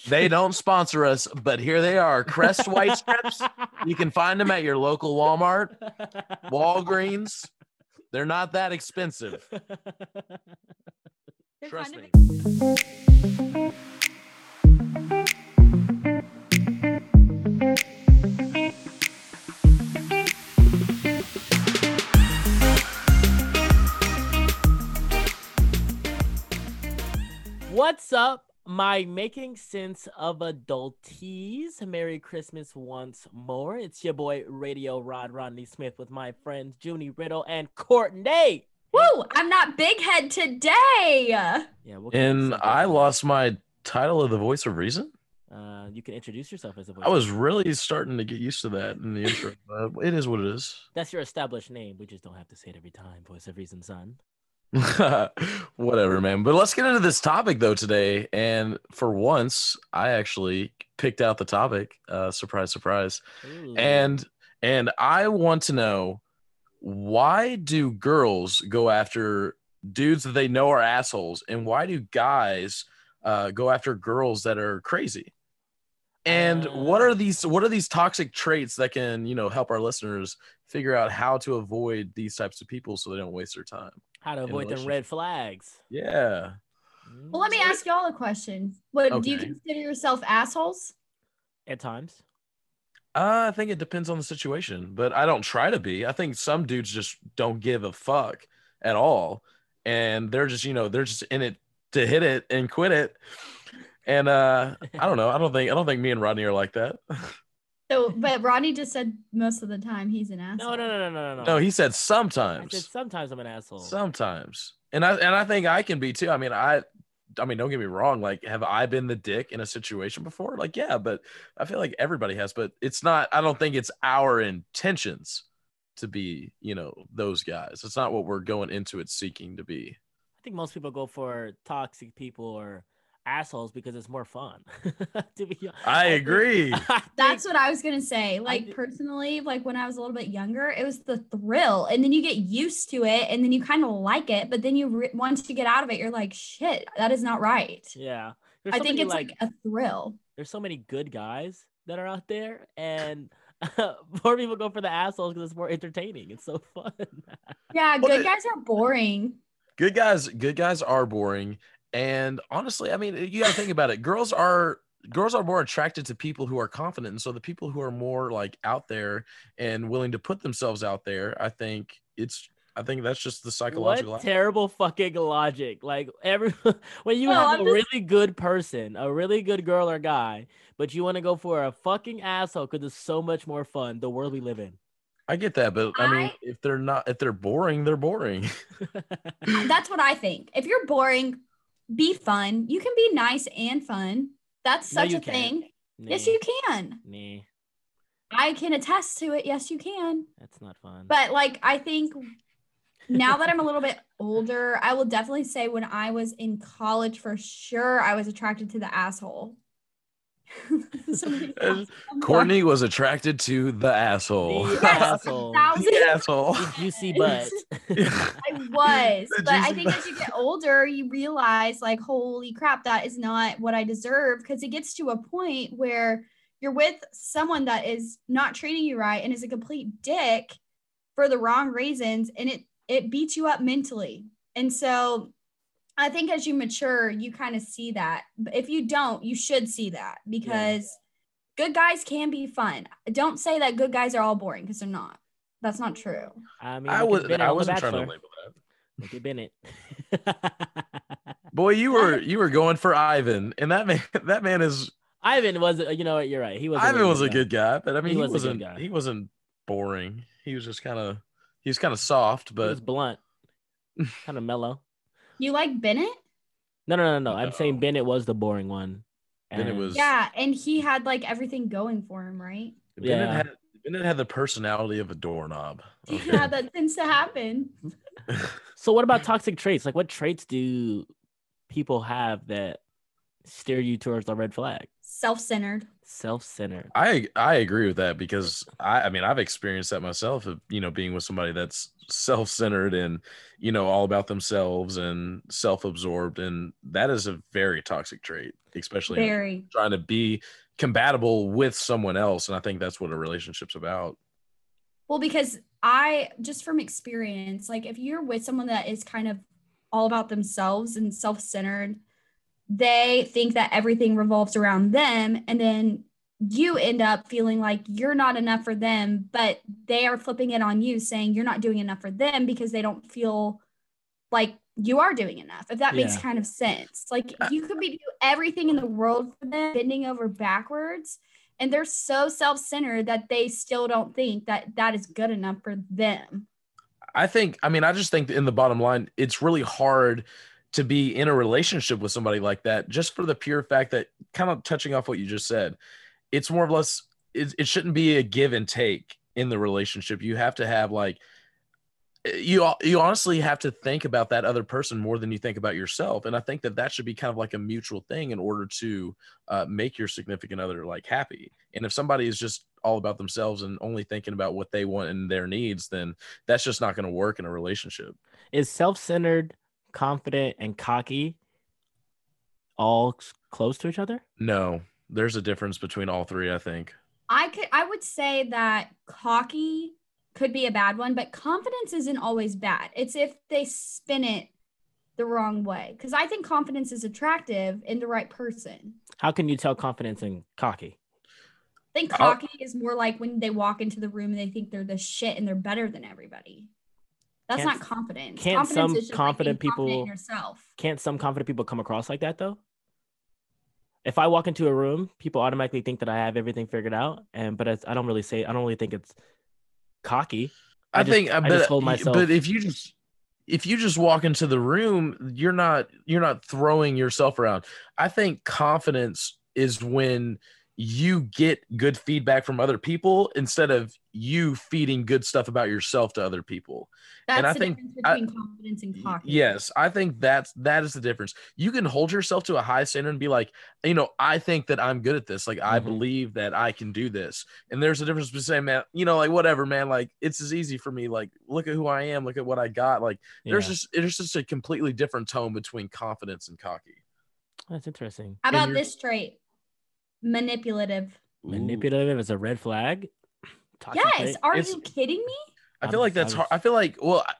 Fresh. They don't sponsor us, but here they are. Crest White Strips. You can find them at your local Walmart, Walgreens. They're not that expensive. They're Trust me. of What's up, my making sense of adulties? Merry Christmas once more. It's your boy Radio Rod Rodney Smith with my friends Junie Riddle and Courtney. Woo! I'm not big head today. Yeah, we'll And. I lost my title of the voice of reason. Uh, you can introduce yourself as a voice. I was really starting to get used to that in the intro. but it is what it is. That's your established name. We just don't have to say it every time. Voice of reason, son. Whatever, man. But let's get into this topic though today. And for once, I actually picked out the topic. Uh, surprise, surprise. Ooh. And and I want to know why do girls go after dudes that they know are assholes, and why do guys uh, go after girls that are crazy? And what Uh. are these what are these toxic traits that can you know help our listeners figure out how to avoid these types of people so they don't waste their time? How to avoid them relationship. red flags. Yeah. Well, let me ask y'all a question. What do you consider yourself assholes? At times. Uh, I think it depends on the situation, but I don't try to be. I think some dudes just don't give a fuck at all, and they're just you know they're just in it to hit it and quit it. And uh, I don't know. I don't think I don't think me and Rodney are like that. So, but Rodney just said most of the time he's an asshole. No, no, no, no, no, no. No, he said sometimes. I said sometimes, sometimes I'm an asshole. sometimes, and I and I think I can be too. I mean, I. I mean, don't get me wrong. Like, have I been the dick in a situation before? Like, yeah, but I feel like everybody has. But it's not. I don't think it's our intentions to be, you know, those guys. It's not what we're going into it seeking to be. I think most people go for toxic people or assholes because it's more fun. to be honest. I agree. That's what I was gonna say. Like personally, like when I was a little bit younger, it was the thrill, and then you get used to it, and then you kind of like it. But then you re- once you get out of it, you're like, shit, that is not right. yeah. There's I so think many, it's like, a thrill. there's so many good guys that are out there, and more people go for the assholes because it's more entertaining. It's so fun. Yeah, good guys are boring. good guys, good guys are boring. And honestly, I mean, you gotta think about it. Girls are girls are more attracted to people who are confident. And so the people who are more like out there and willing to put themselves out there, I think it's I think that's just the psychological What terrible fucking logic! Like every when you No, have I'm a just- really good person, a really good girl or guy, but you want to go for a fucking asshole because it's so much more fun. The world we live in. I get that, but I mean, if they're not, if they're boring, they're boring. That's what I think. If you're boring, be fun. You can be nice and fun. That's such you a can't. thing. Yes, you can. Nah, I can attest to it. Yes, you can. that's not fun. But like, I think now that I'm a little bit older, I will definitely say when I was in college, for sure, I was attracted to the asshole. Somebody Uh, else. I'm Courtney was attracted to the asshole. The asshole. thousand- the asshole. The juicy butt. I was, but I think butt. as you get older, you realize, like, holy crap, that is not what I deserve. Because it gets to a point where you're with someone that is not treating you right and is a complete dick for the wrong reasons, and it it beats you up mentally. And so, I think as you mature, you kind of see that. But if you don't, you should see that because good guys can be fun. Don't say that good guys are all boring because they're not. That's not true. I mean, I look was Bennett I wasn't trying to label that. Look at Bennett. Boy, you were you were going for Ivan, and that man that man is Ivan was, uh, you know what? You're right. He was. Ivan really was a good guy, but I mean He he, was a good wasn't guy. he wasn't boring. He was just kind of he was kind of soft, He but was blunt, kind of mellow. You like Bennett? No, no, no, no. I'm saying Bennett was the boring one. Bennett and- was- Yeah, and he had like everything going for him, right? Bennett Yeah. had Bennett had the personality of a doorknob. okay? Yeah, that tends to happen. So what about toxic traits? Like what traits do people have that steer you towards the red flag. Self-centered. Self-centered. I I agree with that because I I mean I've experienced that myself of you know being with somebody that's self-centered and you know all about themselves and self-absorbed and that is a very toxic trait especially Very. trying to be compatible with someone else and I think that's what a relationship's about. Well, because I just from experience, like if you're with someone that is kind of all about themselves and self-centered, they think that everything revolves around them and then you end up feeling like you're not enough for them, but they are flipping it on you saying you're not doing enough for them because they don't feel like you are doing enough. If that makes kind of sense. Like uh, you could be do everything in the world for them, bending over backwards, and they're so self-centered that they still don't think that that is good enough for them. I think, I mean, I just think in the bottom line, it's really hard to be in a relationship with somebody like that just for the pure fact that, kind of touching off what you just said, it's more or less, it, it shouldn't be a give and take in the relationship. You have to have like, you you honestly have to think about that other person more than you think about yourself. And i think that that should be kind of like a mutual thing in order to uh, make your significant other like happy. And if somebody is just all about themselves and only thinking about what they want and their needs then that's just not going to work in a relationship. Is self-centered, confident, and cocky all close to each other? no there's a difference between all three i think I could I would say that cocky could be a bad one, but confidence isn't always bad. It's if they spin it the wrong way. Because I think confidence is attractive in the right person. How can you tell confidence and cocky? I think I'll- cocky is more like when they walk into the room and they think they're the shit and they're better than everybody. That's Can't- not confidence. can't confidence some is just confident like being confident in people- yourself. Can't some confident people come across like that though? If I walk into a room, people automatically think that I have everything figured out, and but I don't really say I don't really think it's cocky. i, I just- think uh, I but, just hold myself- but if you just if you just walk into the room you're not you're not throwing yourself around i think confidence is when you get good feedback from other people instead of you feeding good stuff about yourself to other people That's and I the think- difference I- between confidence and cocky. Yes, I think that's that is the difference. You can hold yourself to a high standard and be like, you know, I think that I'm good at this. Like I Mhm. believe that I can do this. And there's a difference between saying, man, you know, like whatever, man, like it's as easy for me. Like look at who I am, look at what I got. Like there's Yeah, just there's just a completely different tone between confidence and cocky. that's interesting. How about this trait? Manipulative. Ooh. Manipulative is a red flag. Toxic Yes. trait? Are It's- you kidding me? I I'm- feel like I that's hard. I feel like well, I,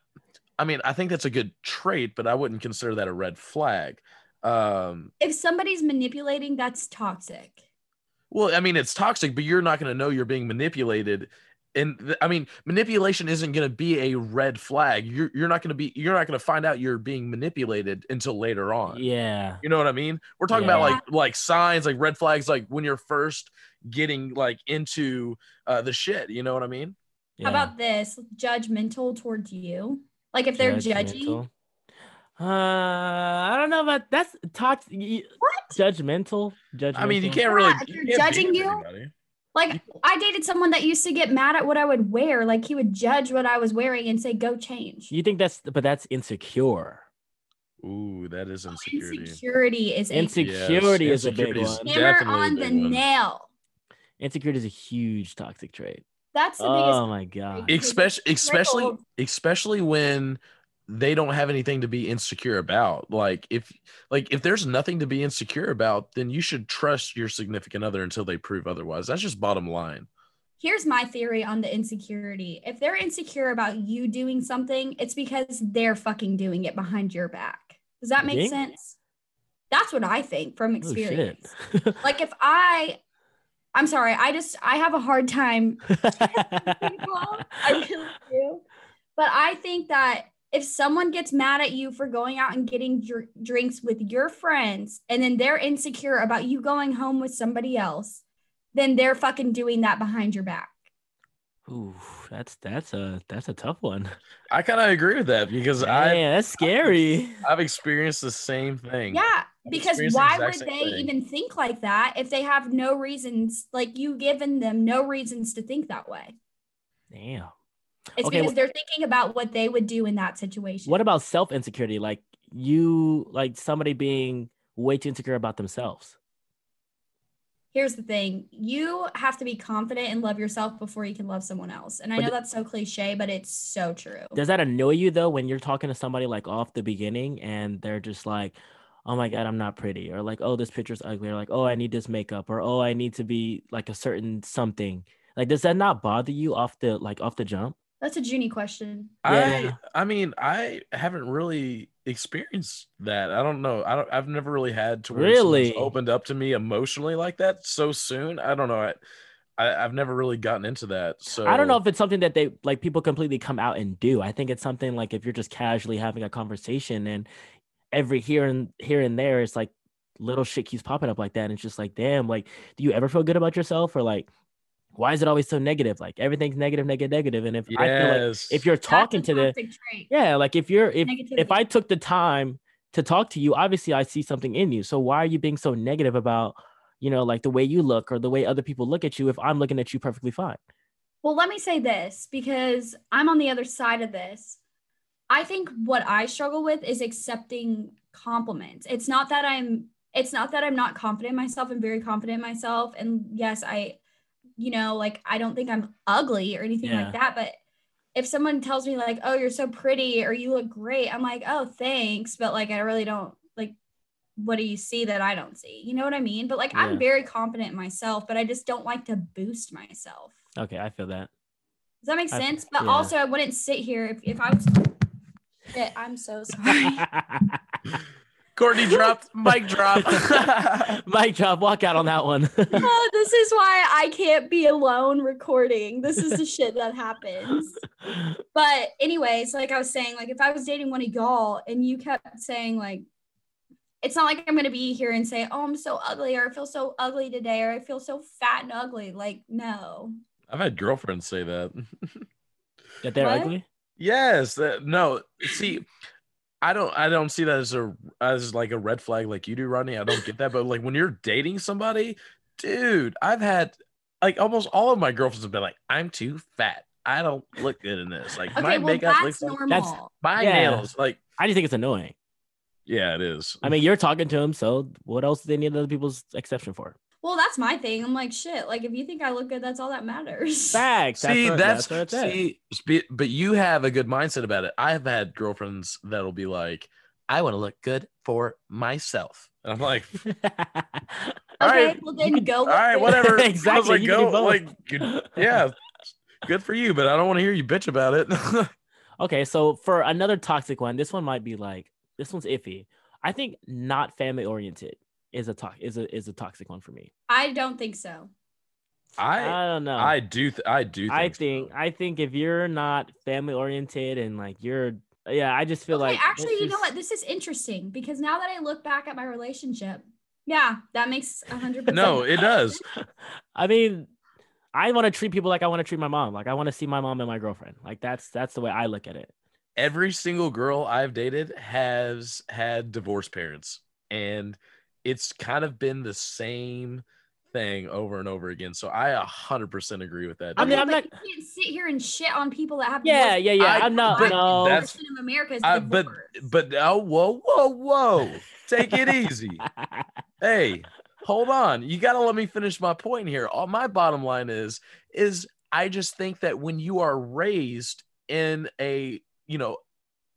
I mean, I think that's a good trait, but I wouldn't consider that a red flag. Um, If somebody's manipulating, that's toxic. Well, I mean, it's toxic, but you're not going to know you're being manipulated. And th- I mean, manipulation isn't going to be a red flag. You're you're not going to be you're not going to find out you're being manipulated until later on. Yeah. You know what I mean? We're talking about like like signs, like red flags, like when you're first getting like into uh, the shit. You know what I mean? yeah. How about this? Judgmental towards you. Like if they're judgy. Uh, I don't know about that's toxic. What? Judgmental. Judgmental. I mean, you can't really Yeah, you they're can't judging you, everybody. Like I dated someone that used to get mad at what I would wear. Like he would judge what I was wearing and say, "Go change." You think that's, but that's insecure. Ooh, that is oh, insecurity. Insecurity is a Insecurity Yes, is a big insecurity is one. hammer on the one. nail. Insecurity is a huge toxic trait. That's the Oh biggest. my god. Especially especially especially when they don't have anything to be insecure about like if like if there's nothing to be insecure about then you should trust your significant other until they prove otherwise that's just bottom line Here's my theory on the insecurity. If they're insecure about you doing something, it's because they're fucking doing it behind your back. Does that make think? sense? That's what I think from Oh, experience. shit. like if I I'm sorry, I just I have a hard time people. I really do. But I think that if someone gets mad at you for going out and getting dr- drinks with your friends and then they're insecure about you going home with somebody else, then they're fucking doing that behind your back. Ooh, that's that's a that's a tough one. i kind of agree with that because i Yeah, that's scary. i've experienced the same thing Yeah, I've because experienced the why would they thing. even think like that if they have no reasons like you given them no reasons to think that way? Damn. It's Okay, because wh- they're thinking about what they would do in that situation. What about self insecurity? Like you, like somebody being way too insecure about themselves. Here's the thing you have to be confident and love yourself before you can love someone else. And I But know that's so cliche, but it's so true. Does that annoy you though when you're talking to somebody like off the beginning and they're just like, oh my God, I'm not pretty, or like, oh, this picture's ugly, or like, oh, I need this makeup, or oh, I need to be like a certain something. Like, does that not bother you off the like off the jump? That's a Junie question. Yeah. I I mean, I haven't really experienced that. I don't know. I don't I've never really had to Really? opened up to me emotionally like that so soon. I don't know. I, I I've never really gotten into that. So I don't know if it's something that they like people completely come out and do. I think it's something like if you're just casually having a conversation and every here and here and there, it's like little shit keeps popping up like that. And it's just like, damn, like, do you ever feel good about yourself? Or like, why is it always so negative? Like everything's negative, negative, negative. And if I feel like if you're talking to the trait. yeah, like if you're if if I took the time to talk to you, obviously I see something in you. So why are you being so negative about, you know, like the way you look or the way other people look at you if I'm looking at you perfectly fine? Well, let me say this because I'm on the other side of this. I think what I struggle with is accepting compliments. It's not that I'm it's not that I'm not confident in myself. I'm very confident in myself and yes, I you know, like I don't think I'm ugly or anything Yeah. like that, but if someone tells me like, "Oh, you're so pretty" or "You look great." I'm like, "Oh, thanks," but like I really don't like what do you see that I don't see? You know what I mean? But like Yeah. I'm very confident in myself, but I just don't like to boost myself. Okay, I feel that. Does that make I- sense? But yeah. also, I wouldn't sit here if, if I was. Shit, I'm so sorry. Courtney dropped mic drop. Mic drop, walk out on that one. oh, this is why I can't be alone recording. This is the shit that happens. But, anyways, like I was saying, like if I was dating one of y'all and you kept saying, like, it's not like I'm going to be here and say, oh, I'm so ugly or I feel so ugly today or I feel so fat and ugly. Like, no. I've had girlfriends say that. that they're What? ugly? Yes, that, no. See, I don't I don't see that as a as like a red flag like you do, Rodney. I don't get that, but like when you're dating somebody, dude, I've had like almost all of my girlfriends have been like, I'm too fat. I don't look good in this. Like Okay, my well, makeup that's looks like normal. my Yeah. nails. Like, I just think it's annoying. yeah, it is. I mean, you're talking to him, so what else do they need other people's exception for? Well, that's my thing. I'm like, shit. Like, if you think I look good, that's all that matters. Facts. see, where- that's, where it's at. see, but you have a good mindset about it. I've had girlfriends that'll be like, I want to look good for myself. And I'm like, all Okay, right, well then go. all right, with it. whatever. I was Exactly, like, you go, like, good- yeah, good for you, but I don't want to hear you bitch about it. okay, so for another toxic one, this one might be like this one's iffy. I think not family oriented is a to- is a is a toxic one for me. I don't think so. I, I, don't know. I do, th- I do. Think I so. think I think if you're not family oriented and like you're yeah, I just feel okay, like actually, it's you know what? This is interesting because now that I look back at my relationship, yeah, that makes a hundred percent. no, it does. I mean, I want to treat people like I want to treat my mom. Like I want to see my mom and my girlfriend. Like that's that's the way I look at it. every single girl I've dated has had divorced parents, and it's kind of been the same thing over and over again. So I a hundred percent agree with that. I mean, I'm but not- You can't sit here and shit on people that have. Yeah, yeah, yeah. I- I'm not. but no. that's- in America is I- but but oh whoa whoa whoa, take it easy. hey, hold on. You got to let me finish my point here. All my bottom line is is I just think that when you are raised in a, you know,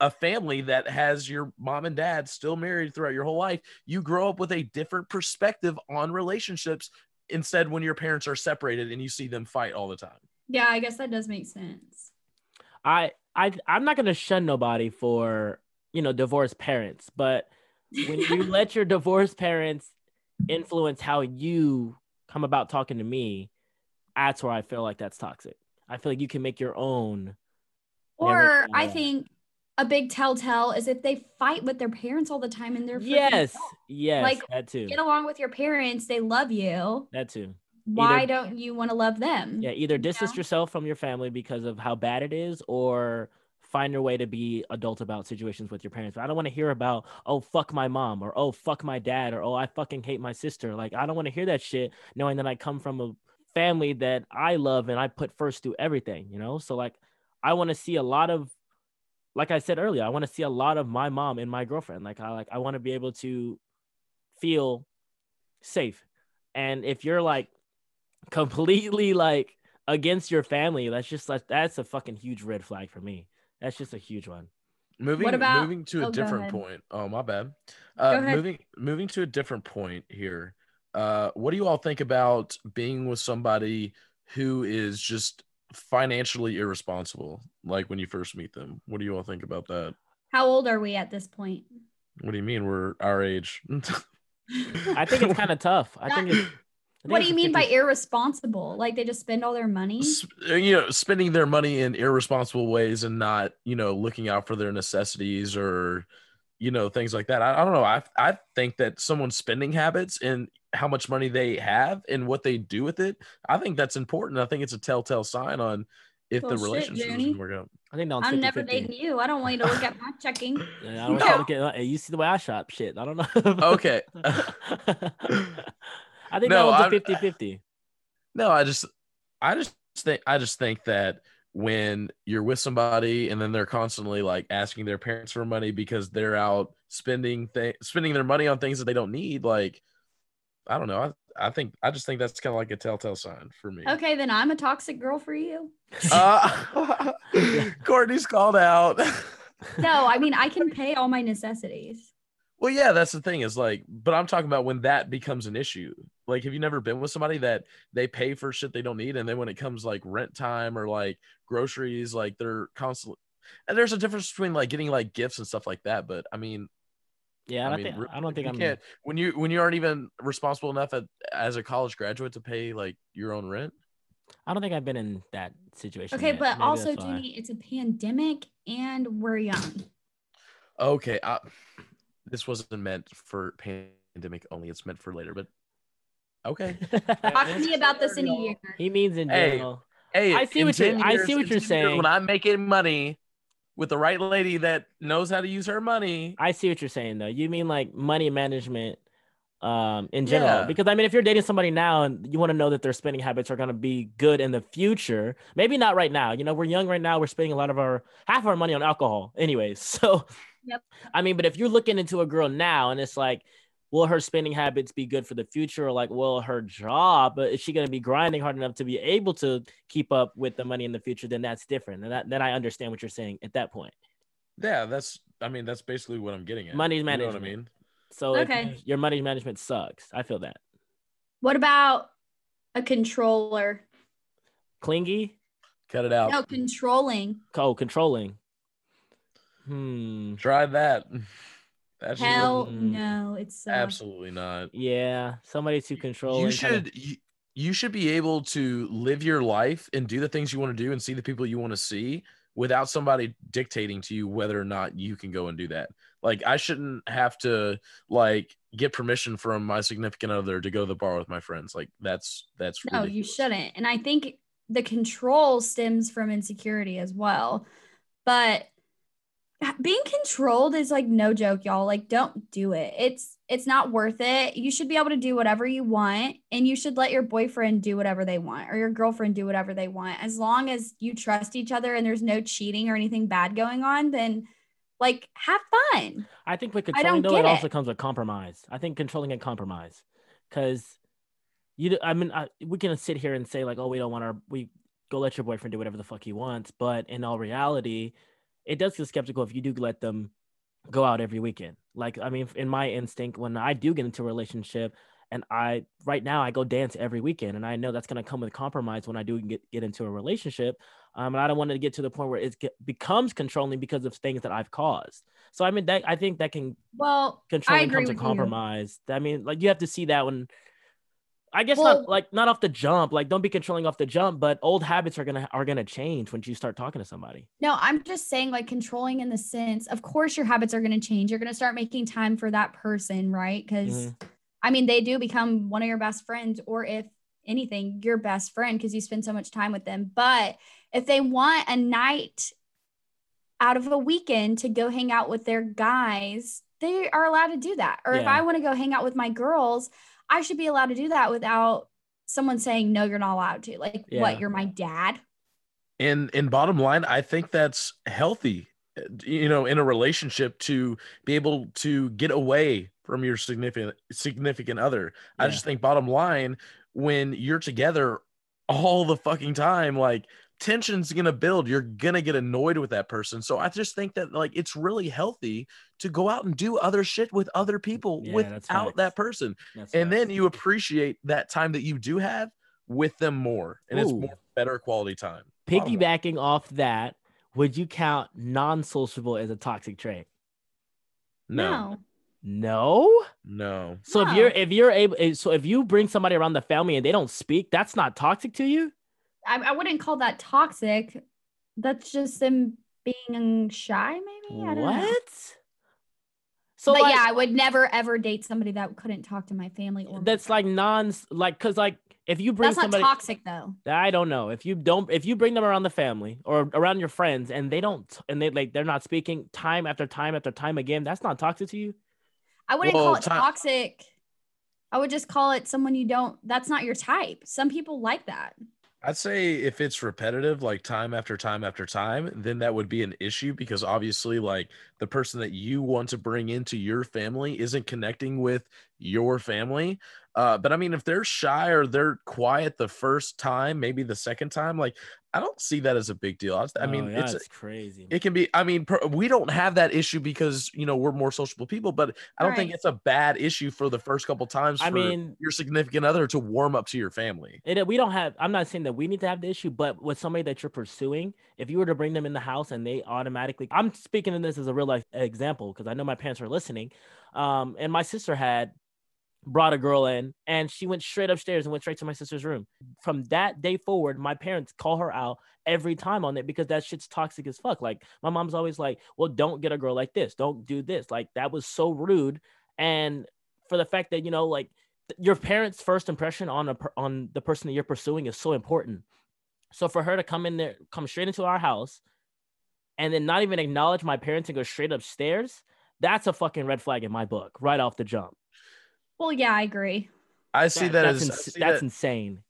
a family that has your mom and dad still married throughout your whole life, you grow up with a different perspective on relationships instead when your parents are separated and you see them fight all the time. yeah, I guess that does make sense. I I I'm not gonna shun nobody for you know divorced parents, but when you let your divorced parents influence how you come about talking to me, that's where I feel like that's toxic. I feel like you can make your own. Or I think a big telltale is if they fight with their parents all the time and they're Yes, adults. yes, Like, that too, get along with your parents. They love you. that too. Why Either- don't you want to love them? Yeah, either distance know? yourself from your family because of how bad it is, or find your way to be adult about situations with your parents. But I don't want to hear about oh fuck my mom or oh fuck my dad or oh I fucking hate my sister. Like I don't want to hear that shit, knowing that I come from a family that I love and I put first through everything. You know, so like I want to see a lot of, like I said earlier, I want to see a lot of my mom and my girlfriend. Like I like I want to be able to feel safe. And if you're like completely like against your family, that's just like that's a fucking huge red flag for me. That's just a huge one. Moving about- moving to a oh, different point. Oh my bad. Uh, moving moving to a different point here. Uh, what do you all think about being with somebody who is just financially irresponsible? Like when you first meet them, what do you all think about that? How old are we at this point? What do you mean we're our age? I think it's kind of tough. I think it's What do you mean by irresponsible? Like they just spend all their money? You know spending their money in irresponsible ways and not you know looking out for their necessities or you know things like that i, I don't know I, I think that someone's spending habits and how much money they have and what they do with it i think that's important i think it's a telltale sign on if Well, the shit, relationship Junie. doesn't work out I think that one's I'm 50, never 50. dating you. I don't want you to look at my checking. Yeah, I don't No. know. Look at, hey, you see the way I shop shit. I don't know. okay I think No, that one's I'm- a 50 50. no i just i just think i just think that when you're with somebody and then they're constantly like asking their parents for money because they're out spending th- spending their money on things that they don't need like i don't know i, I think i just think that's kind of like a telltale sign for me Okay, then I'm a toxic girl for you. uh, courtney's called out No, I mean I can pay all my necessities. Well yeah that's the thing is like but i'm talking about when that becomes an issue like have you never been with somebody that they pay for shit they don't need and then when it comes like rent time or like groceries like they're constantly and there's a difference between like getting like gifts and stuff like that but i mean Yeah, I, I don't mean, think I don't think you I'm can't when you when you aren't even responsible enough at, as a college graduate to pay like your own rent I don't think I've been in that situation. Okay, yet. but Maybe also, that's why. Junie, it's a pandemic and we're young. okay I, this wasn't meant for pandemic only it's meant for later but okay Talk to me about this in a year. He means in Hey, general. hey I see what you're- 10 I see what you're 10 years, saying. when i'm making money with the right lady that knows how to use her money I see what you're saying though. You mean like money management um in general Yeah. because I mean if you're dating somebody now and you want to know that their spending habits are going to be good in the future, maybe not right now. You know, we're young right now, we're spending a lot of our half our money on alcohol anyways. So Yep. I mean, but if you're looking into a girl now and it's like will her spending habits be good for the future? Or like will her job but is she going to be grinding hard enough to be able to keep up with the money in the future? Then that's different. And that, then i understand what you're saying at that point. Yeah that's i mean that's basically what i'm getting at. Money you know what i management. mean? So Okay. your money management sucks. I feel that. What about a controller? clingy? Cut it out. No, controlling. oh controlling hmm. Try that. That's Hell Mm. no, it's uh, absolutely not. Yeah somebody to control you and kinda- should you, you should be able to live your life and do the things you want to do and see the people you want to see without somebody dictating to you whether or not you can go and do that. Like i shouldn't have to like get permission from my significant other to go to the bar with my friends. Like that's that's no, you shouldn't. And I think the control stems from insecurity as well. But being controlled is like no joke, y'all. Like, don't do it. It's it's not worth it. You should be able to do whatever you want, and you should let your boyfriend do whatever they want or your girlfriend do whatever they want. As long as you trust each other and there's no cheating or anything bad going on, then like have fun. I think with controlling don't though, it get also it. comes with compromise. I think controlling and compromise, because you. i mean, I, we can sit here and say like, oh, we don't want our we go let your boyfriend do whatever the fuck he wants, but in all reality, it does feel skeptical if you do let them go out every weekend. Like, I mean, in my instinct, when I do get into a relationship. And I right now I go dance every weekend, and I know that's gonna come with compromise when I do get, get into a relationship. Um, and I don't want to get to the point where it get, becomes controlling because of things that I've caused. So I mean, that I think that can Well, agree comes with with you. compromise. I mean, like you have to see that when I guess Well- not like not off the jump. Like don't be controlling off the jump, but old habits are gonna are gonna change once you start talking to somebody. No, I'm just saying, like, controlling in the sense, of course, your habits are to change. You're to start making time for that person, right? Because, Mhm. I mean, they do become one of your best friends, or if anything, your best friend because you spend so much time with them. But if they want a night out of a weekend to go hang out with their guys, they are allowed to do that. Or if I want to go hang out with my girls, I should be allowed to do that without someone saying, no, you're not allowed to. Like, Yeah. what? You're my dad? and and bottom line i think that's healthy uh, you know in a relationship to be able to get away from your significant significant other. I just think bottom line, when you're together all the fucking time, like tension's gonna build. You're gonna get annoyed with that person. So I just think that like it's really healthy to go out and do other shit with other people Yeah, without facts. that person. That's And then you appreciate that time that you do have with them more. And it's more better quality time. Piggybacking off that, would you count non-sociable as a toxic trait? No. No. No. So if you're if you're able, eh, so if you bring somebody around the family and they don't speak, that's not toxic to you. I, I wouldn't call that toxic. That's just them being shy, maybe. I don't what? know. So but like, yeah, I would never ever date somebody that couldn't talk to my family or that's like non like because like if you bring that's not somebody, toxic though. I don't know if you don't if you bring them around the family or around your friends and they don't and they like they're not speaking time after time after time again, that's not toxic to you. I wouldn't Well, call it ti- toxic. I would just call it someone you don't. That's not your type. Some people like that. I'd say if it's repetitive, like time after time after time, then that would be an issue because obviously, like the person that you want to bring into your family isn't connecting with your family. Uh, but I mean, if they're shy or they're quiet the first time, maybe the second time, like I don't see that as a big deal. I, I mean, Oh, it's that's crazy. it can be. I mean, per, we don't have that issue because you know we're more sociable people, but I don't think it's a bad issue for the first couple times. I mean- your significant other to warm up to your family. It, we don't have. I'm not saying that we need to have the issue, but with somebody that you're pursuing, if you were to bring them in the house and they automatically, I'm speaking in this as a real life example because I know my parents are listening. Um, and my sister had brought a girl in, and she went straight upstairs and went straight to my sister's room. From that day forward, my parents call her out every time on it because that shit's toxic as fuck. Like my mom's always like, "Well, don't get a girl like this. Don't do this." Like that was so rude, and for the fact that you know, like your parents' first impression on a on the person that you're pursuing is so important. So for her to come in there, come straight into our house, and then not even acknowledge my parents and go straight upstairs, that's a fucking red flag in my book, right off the jump. Well, yeah, I agree. I see that, that's as I ins- see that's that- insane.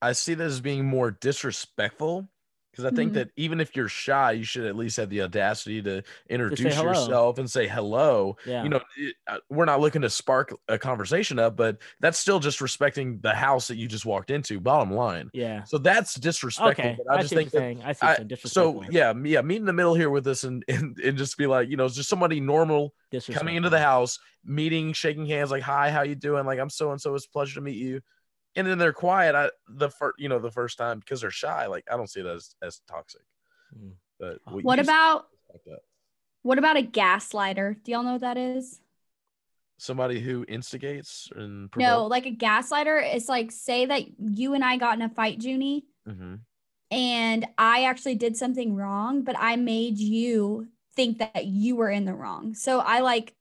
I see that as being more disrespectful because I think Mhm. that even if you're shy, you should at least have the audacity to introduce hello. yourself and say hello. Yeah. You know, it- uh, we're not looking to spark a conversation up, but that's still just respecting the house that you just walked into. Bottom line. yeah. So that's disrespectful. Okay. but I I, just think that saying. I see. What so yeah, yeah, meet in the middle here with us and and, and just be like, you know, just somebody normal coming into the house, meeting, shaking hands, like, hi, how you doing? Like, I'm so and so. It's a pleasure to meet you. And then they're quiet. I the first, you know, the first time because they're shy. Like, I don't see it as as toxic. Mm. But What about like what about a gaslighter? Do y'all know what that is? somebody who instigates and No, like a gaslighter is like say that you and I got in a fight, Junie, Mhm. and I actually did something wrong, but I made you think that you were in the wrong. So I like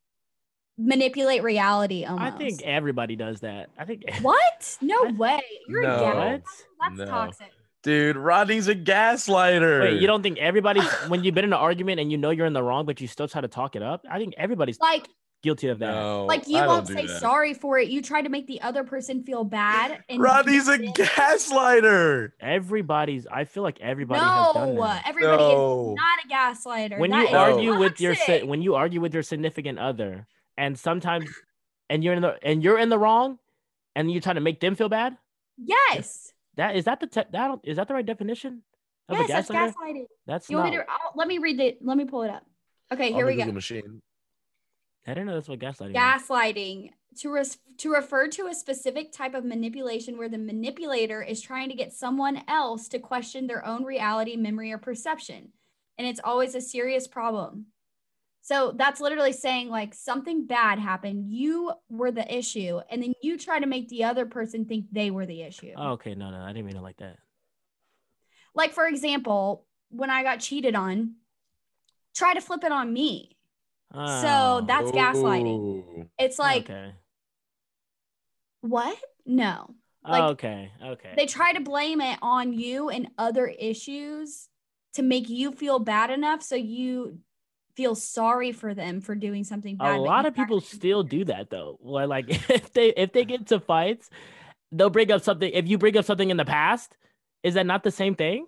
manipulate reality almost. I think everybody does that. I think. What? No I- way. You're No. a gas. What? That's No. toxic. Dude, Rodney's a gaslighter. Wait, you don't think everybody's when you've been in an argument and you know you're in the wrong, but you still try to talk it up? I think everybody's Like guilty of that. No, like you I won't say that. sorry for it. You try to make the other person feel bad. And Rodney's a then- gaslighter. Everybody's. I feel like everybody has done No, that. everybody No. is not a gaslighter. when That you is argue with your when you argue with your significant other, and sometimes, and you're in the and you're in the wrong, and you're trying to make them feel bad. yes, That is that the te- that is that the right definition of yes, a that's gaslighting. That's You not. want me to? I'll, let me read it. Let me pull it up. Okay, On here the we go. Google machine. I don't know that's what gaslighting. is. Gaslighting to res- to refer to a specific type of manipulation where the manipulator is trying to get someone else to question their own reality, memory, or perception, and it's always a serious problem. So that's literally saying like something bad happened, you were the issue, and then you try to make the other person think they were the issue. Oh, okay, no, no, I didn't mean it like that. Like for example, when I got cheated on, try to flip it on me. Oh, that's gaslighting. It's like okay, what? No. like, okay, okay. they try to blame it on you and other issues to make you feel bad enough so you feel sorry for them for doing something bad. a lot of people still do that though. Well, like if they if they get into fights, they'll bring up something. If you bring up something in the past, is that not the same thing?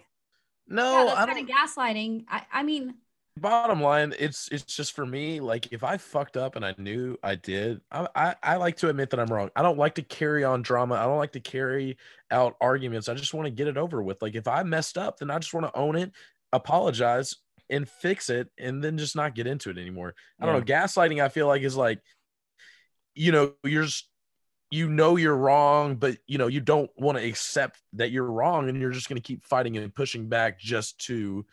No, Yeah, I that's kind don't. of gaslighting. I, I mean, bottom line, it's it's just for me. Like if I fucked up and I knew I did, I, I I like to admit that I'm wrong. I don't like to carry on drama. I don't like to carry out arguments. I just want to get it over with. Like if I messed up, then I just want to own it, apologize, and fix it, and then just not get into it anymore. I don't know. Gaslighting, I feel like is like, you know, you're just you know you're wrong, but you know you don't want to accept that you're wrong, and you're just going to keep fighting and pushing back just to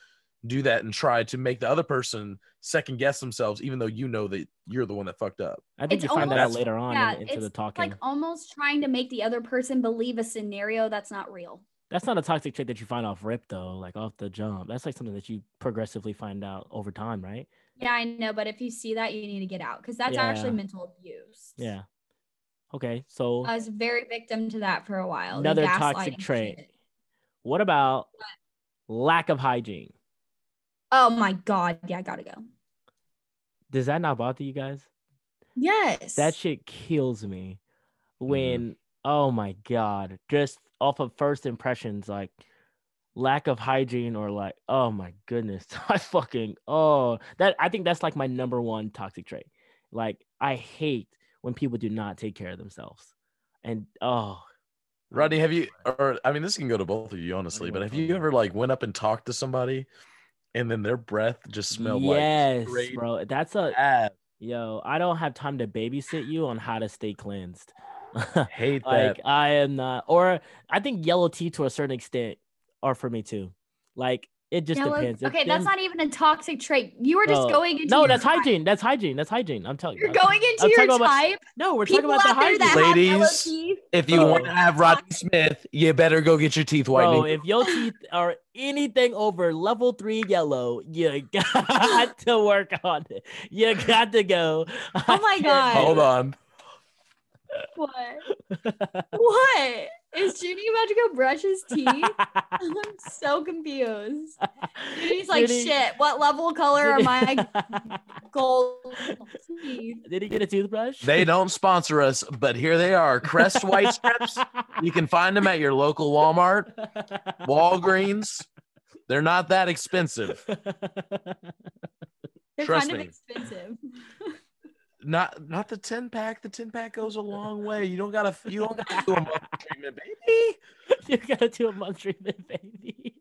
do that and try to make the other person second guess themselves, even though you know that you're the one that fucked up. I think It's you find that out later on yeah, in- into it's the talking. like almost trying to make the other person believe a scenario that's not real. That's not a toxic trait that you find off rip though, like off the jump. That's like something that you progressively find out over time, right? Yeah, I know, but if you see that, you need to get out because that's actually mental abuse. Yeah. Okay, so I was very victim to that for a while. another toxic trait. shit. What about lack of hygiene? Oh my god, yeah, I gotta go. Does that not bother you guys? Yes. That shit kills me Mm-hmm. when oh my god, just off of first impressions, like lack of hygiene or like oh my goodness, I fucking oh that I think that's like my number one toxic trait. Like I hate when people do not take care of themselves, and oh Rodney, have you or I mean this can go to both of you honestly, but have you ever like went up and talked to somebody and then their breath just smelled yes, like straight bro, that's a ass? yo. I don't have time to babysit you on how to stay cleansed. Hate like that. I am not, or I think yellow teeth to a certain extent are for me too. Like it just Yellow- depends. If Okay, that's them- not even a toxic trait. You were just No. going into no, your that's type. hygiene. That's hygiene. That's hygiene. I'm telling you. You're going into I'm your talking about- type. No, we're People talking about the out hygiene. that have yellow Ladies. If you Bro. want to have Rodney Smith, you better go get your teeth whitening. Bro, if your teeth are anything over level three yellow, you got to work on it. You got to go. Oh my God. Hold on. What? What? Is Junie about to go brush his teeth? I'm so confused. Junie's like, Junie- shit, what level color are my gold teeth? Did he get a toothbrush? They don't sponsor us, but here they are. Crest White Strips. You can find them at your local Walmart, Walgreens. They're not that expensive. They're Trust kind me. of expensive. Not not the 10 pack. The 10 pack goes a long way. You don't gotta you don't gotta do a month treatment, baby. you gotta do a month treatment, baby.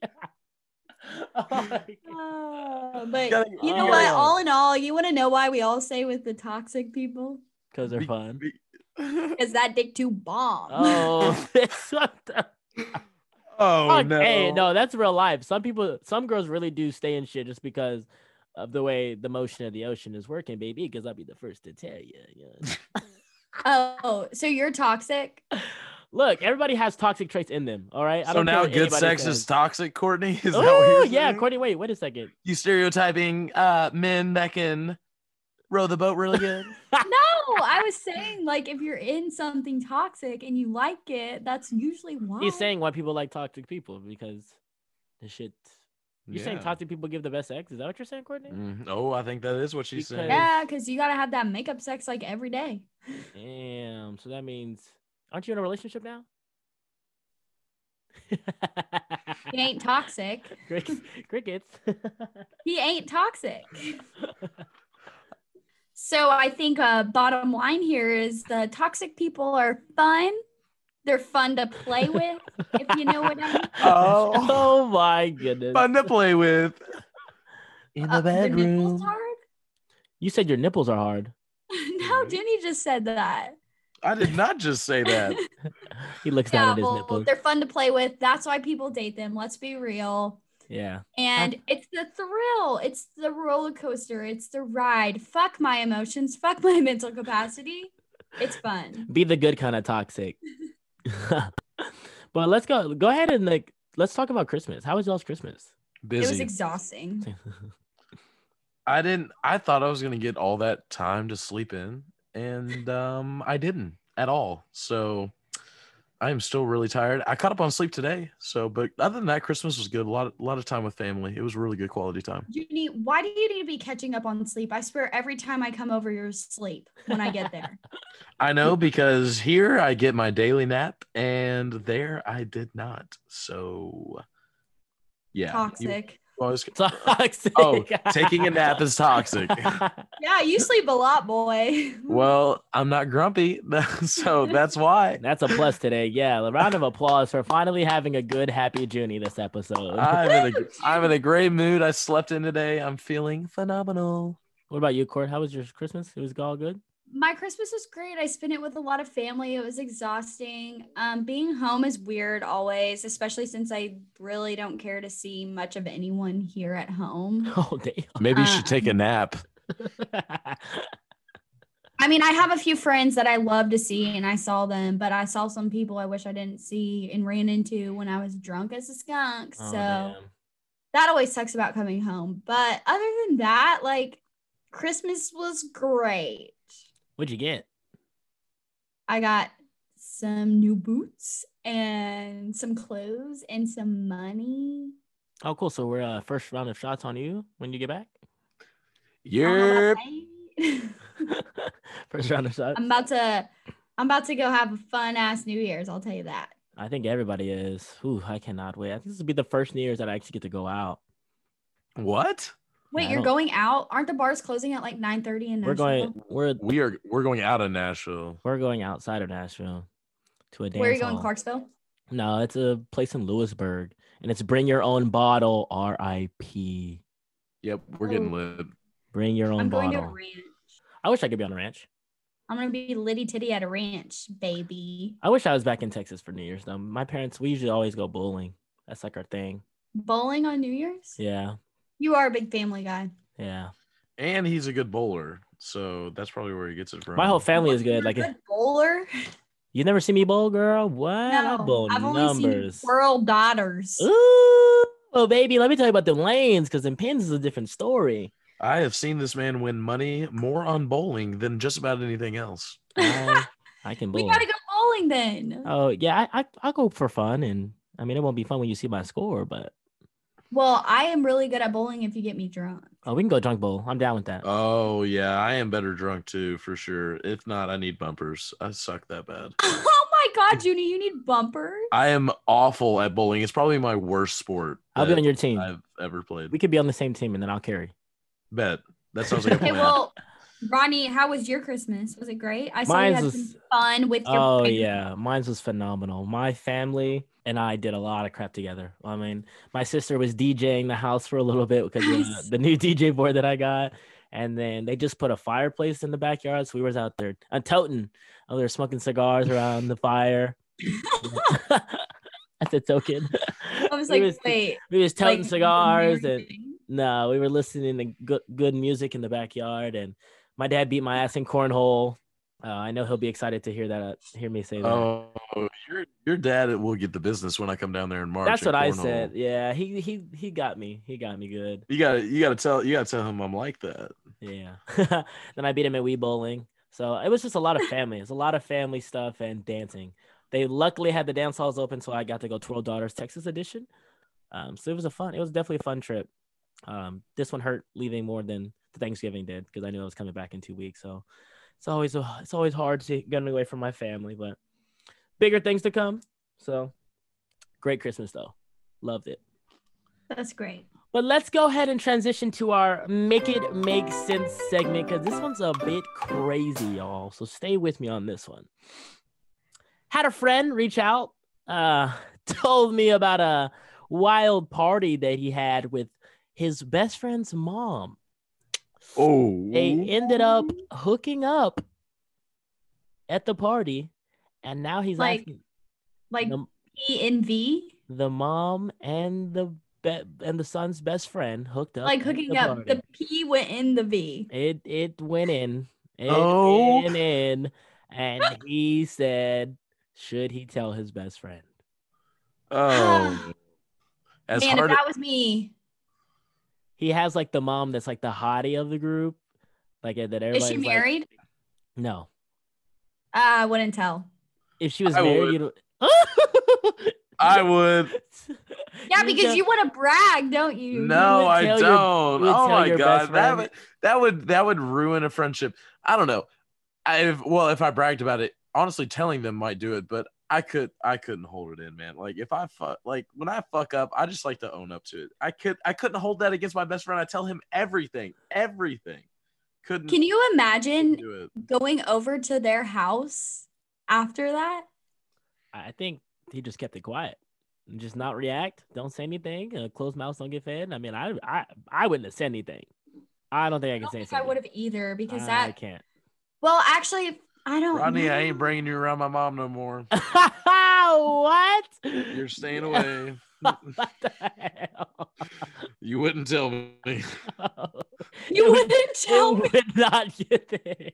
oh my God. Uh, but gotta- you know oh. what? All in all, you want to know why we all say with the toxic people? Cause they're Be- fun. be- Is that dick too bomb? Oh, this what the oh fuck? no. Hey, no, that's real life. Some people, some girls really do stay in shit just because of the way the motion of the ocean is working, baby. Because I'll be the first to tell you. you know. Oh, so you're toxic? Look, everybody has toxic traits in them. All right. So don't care now good sex says. is toxic, Courtney? Is that what Oh you're yeah, saying? Courtney. Wait, wait a second. You stereotyping uh men that can row the boat really good? No, I was saying like if you're in something toxic and you like it, that's usually why. He's saying why people like toxic people because the shit. You're saying toxic people give the best sex? Is that what you're saying, Courtney? Mm, oh, I think that is what she's saying. Yeah, because you gotta have that makeup sex like every day. Damn. So that means, aren't you in a relationship now? He ain't toxic. Crickets. Crickets. He ain't toxic. So I think uh bottom line here is the toxic people are fun. They're fun to play with, if you know what I mean. Oh. oh my goodness. Fun to play with. In Uh, the the nipples bedroom. hard? You said your nipples are hard. no, Dooney just said that. I did not just say that. He looks down Yeah, at his well, nipples. they're fun to play with. That's why people date them. Let's be real. Yeah. And it's the thrill. It's the roller coaster. It's the ride. Fuck my emotions. Fuck my mental capacity. It's fun. Be the good kind of toxic. but let's go. Go ahead and like let's talk about Christmas. How was y'all's Christmas? It was exhausting. I didn't I thought I was gonna get all that time to sleep in, and um I didn't at all. So I am still really tired. I caught up on sleep today. So but other than that, Christmas was good. A lot a lot of time with family. It was really good quality time. You need, why do you need to be catching up on sleep? I swear every time I come over, you're asleep when I get there. I know because here I get my daily nap and there I did not. So yeah. Toxic. Oh, it's- Toxic. oh, taking a nap is toxic. Yeah, you sleep a lot, boy. well, I'm not grumpy, so that's why. That's a plus today. Yeah, a round of applause for finally having a good, happy Junie this episode. I'm in a I'm in a great mood. I slept in today. I'm feeling phenomenal. what about you, Court? How was your Christmas? It was all good. My Christmas was great. I spent it with a lot of family. It was exhausting. Um, being home is weird always, especially since I really don't care to see much of anyone here at home. Oh damn. Maybe you should take a nap. I mean, I have a few friends that I love to see, and I saw them, but I saw some people I wish I didn't see and ran into when I was drunk as a skunk. Oh, so damn. that always sucks about coming home. But other than that, like Christmas was great. What'd you get? I got some new boots and some clothes and some money. Oh, cool. So we're uh, first round of shots on you when you get back. I don't know Yep. first round of shots. I'm about to I'm about to go have a fun ass New Year's, I'll tell you that. I think everybody is. Ooh, I cannot wait. I think this will be the first New Year's that I actually get to go out. What? Wait, you're going out? Aren't the bars closing at like 9 30 in Nashville? We're going. We're We are we're going out of Nashville. we're going outside of Nashville to a dance. Where are you going, hall. Clarksville? No, it's a place in Lewisburg, and it's bring your own bottle. R.I.P. Yep, we're getting Oh. lit. Bring your own I'm going to a bottle. ranch. I wish I could be on a ranch. I'm gonna be litty titty at a ranch, baby. I wish I was back in Texas for New Year's though. My parents, we usually always go bowling. That's like our thing. Bowling on New Year's? Yeah, You are a big family guy. yeah. And he's a good bowler, so that's probably where he gets it from. My whole family is You're good. a Like good bowler. you never see me bowl, girl. What? I bowl I've only numbers. seen world daughters. Ooh, oh baby, let me tell you about the lanes because in pins is a different story. I have seen this man win money more on bowling than just about anything else. I, I can We gotta go bowling then. Oh yeah, I, I I'll go for fun, and I mean it won't be fun when you see my score, but Well, I am really good at bowling if you get me drunk. oh, we can go drunk bowl. I'm down with that. Oh yeah, I am better drunk too, for sure. If not, I need bumpers. I suck that bad. Oh my god, Junie, you need bumpers. I am awful at bowling. It's probably my worst sport. I'll be on your team. I've ever played. We could be on the same team, and then I'll carry. Bet that sounds like a Okay, plan. well, Ronnie, how was your Christmas? Was it great? I saw Mine's you had was- some fun with your Oh friends. yeah, mine was phenomenal. My family and I did a lot of crap together. I mean, my sister was DJing the house for a little bit because the new DJ board that I got, and then they just put a fireplace in the backyard. So we was out there, uh, toting, oh, they're smoking cigars around the fire. That's a token. I was we like, was, wait, we was toting like, cigars and no, we were listening to good good music in the backyard, and my dad beat my ass in cornhole. Uh, I know he'll be excited to hear that. Uh, hear me say that. Oh, your your dad will get the business when I come down there in March. That's at what I said. Yeah, he he he got me. He got me good. You gotta you gotta tell you gotta tell him I'm like that. Yeah. then I beat him at Wii Bowling. So it was just a lot of family. It's a lot of family stuff and dancing. They luckily had the dance halls open, so I got to go Twirl Daughters Texas edition. Um, so it was a fun. It was definitely a fun trip. Um, this one hurt leaving more than the Thanksgiving did because I knew I was coming back in two weeks. So it's always it's always hard to get away from my family, but bigger things to come. So great Christmas though. Loved it. That's great. But let's go ahead and transition to our Make It Make Sense segment because this one's a bit crazy, y'all. So stay with me on this one. Had a friend reach out, uh, told me about a wild party that he had with his best friend's mom. Oh, They ended up hooking up at the party, and now he's Like- asking Like the, P and V, the mom and the be- and the son's best friend hooked up. like hooking the up. party. The P went in the V. It it went in. It Oh. went in, and he said, "Should he tell his best friend?" oh. As Man, if that was me, He has like the mom that's like the hottie of the group, like that. is Everybody's she like- married? no. Uh, I wouldn't tell. If she was I married, would. you don't. I would. Yeah, because just- you want to brag, don't you? No, would I don't. your- oh my god, that would that would that would ruin a friendship. I don't know. I well, if I bragged about it, honestly, telling them might do it, but I could I couldn't hold it in, man. Like if I fuck like when I fuck up, I just like to own up to it. I could I couldn't hold that against my best friend. I tell him everything, everything. Couldn't Can you imagine going over to their house after that? I think he just kept it quiet. And Just not react. Don't say anything. Uh, closed mouths don't get fed. I mean, I I I wouldn't have said anything. I don't think I I can don't say think something. I would have either because I that. can't. Well, actually, I don't. Rodney, I ain't bringing you around my mom no more. what? You're staying away. what the hell? You wouldn't tell me. You It would- wouldn't tell me. would not get there.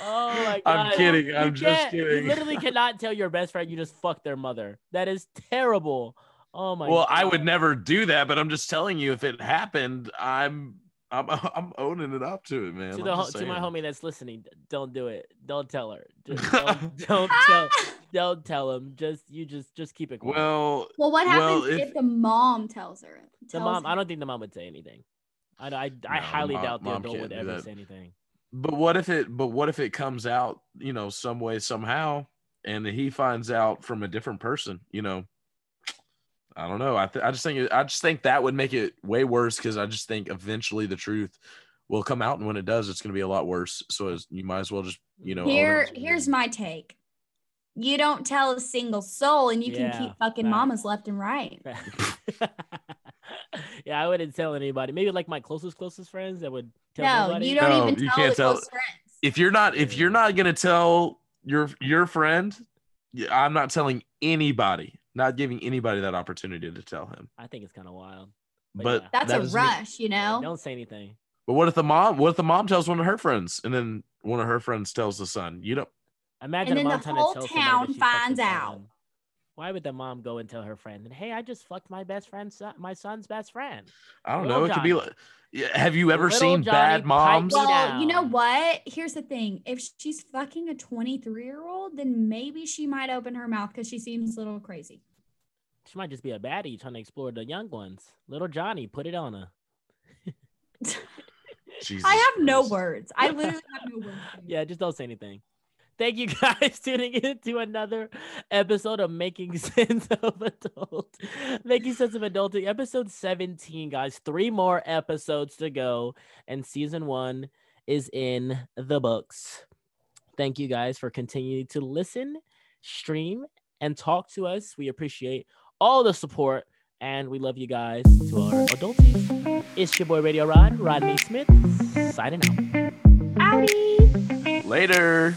Oh my god! I'm kidding. I'm just can't- You literally cannot tell your best friend you just fucked their mother. That is terrible. Oh my. well, I would never do that, but I'm just telling you, if it happened, I'm I'm I'm owning it up to it, man. to the to my homie that's listening. Don't do it. Don't tell her. Just don't don't tell don't tell him. Just you just just keep it quiet. Well, Well, what happens Well, if, if- the mom tells her? the tells mom. I don't think the mom would say anything. I I, I No, highly mom- doubt the mom adult would ever that. say anything. but what if it? But what if it comes out, you know, some way somehow, and he finds out from a different person? You know, I don't know. I th- I just think it, I just think that would make it way worse because I just think eventually the truth will come out, and when it does, it's going to be a lot worse. So as, you might as well just you know. Here, here's my take. You don't tell a single soul, and you can keep fucking facts. mamas left and right. yeah, I wouldn't tell anybody. Maybe like my closest closest friends that would tell No, nobody. you don't No, even you tell can't the tell- close friends. if you're not if you're not gonna tell your your friend i'm not telling anybody not giving anybody that opportunity to tell him I think it's kind of wild. But but yeah. That's that a doesn't mean- rush, you Yeah, know. don't say anything. but what if the mom what if the mom tells one of her friends and then one of her friends tells the son you don't Imagine then a mom the whole to town that she fucked finds out. son. Why would the mom go and tell her friend? And hey, I just fucked my best friend's son, my son's best friend. i don't Little know it could be like have you ever Little seen Johnny bad moms me Well, you know what? Here's the thing. If she's fucking a 23 year old, then maybe she might open her mouth because she seems a little crazy. She might just be a baddie trying to explore the young ones. Little Johnny, put it on her. Jesus I have no words. I literally have no words. Yeah, just don't say anything. Thank you guys tuning in to another episode of Making Sense of Adult. Making Sense of Adulting, episode 17, guys. Three more episodes to go, and season one is in the books. Thank you guys for continuing to listen, stream, and talk to us. We appreciate all the support, and we love you guys to our adulties. It's your boy Radio Rod, Rodney Smith, signing out. Howdy. later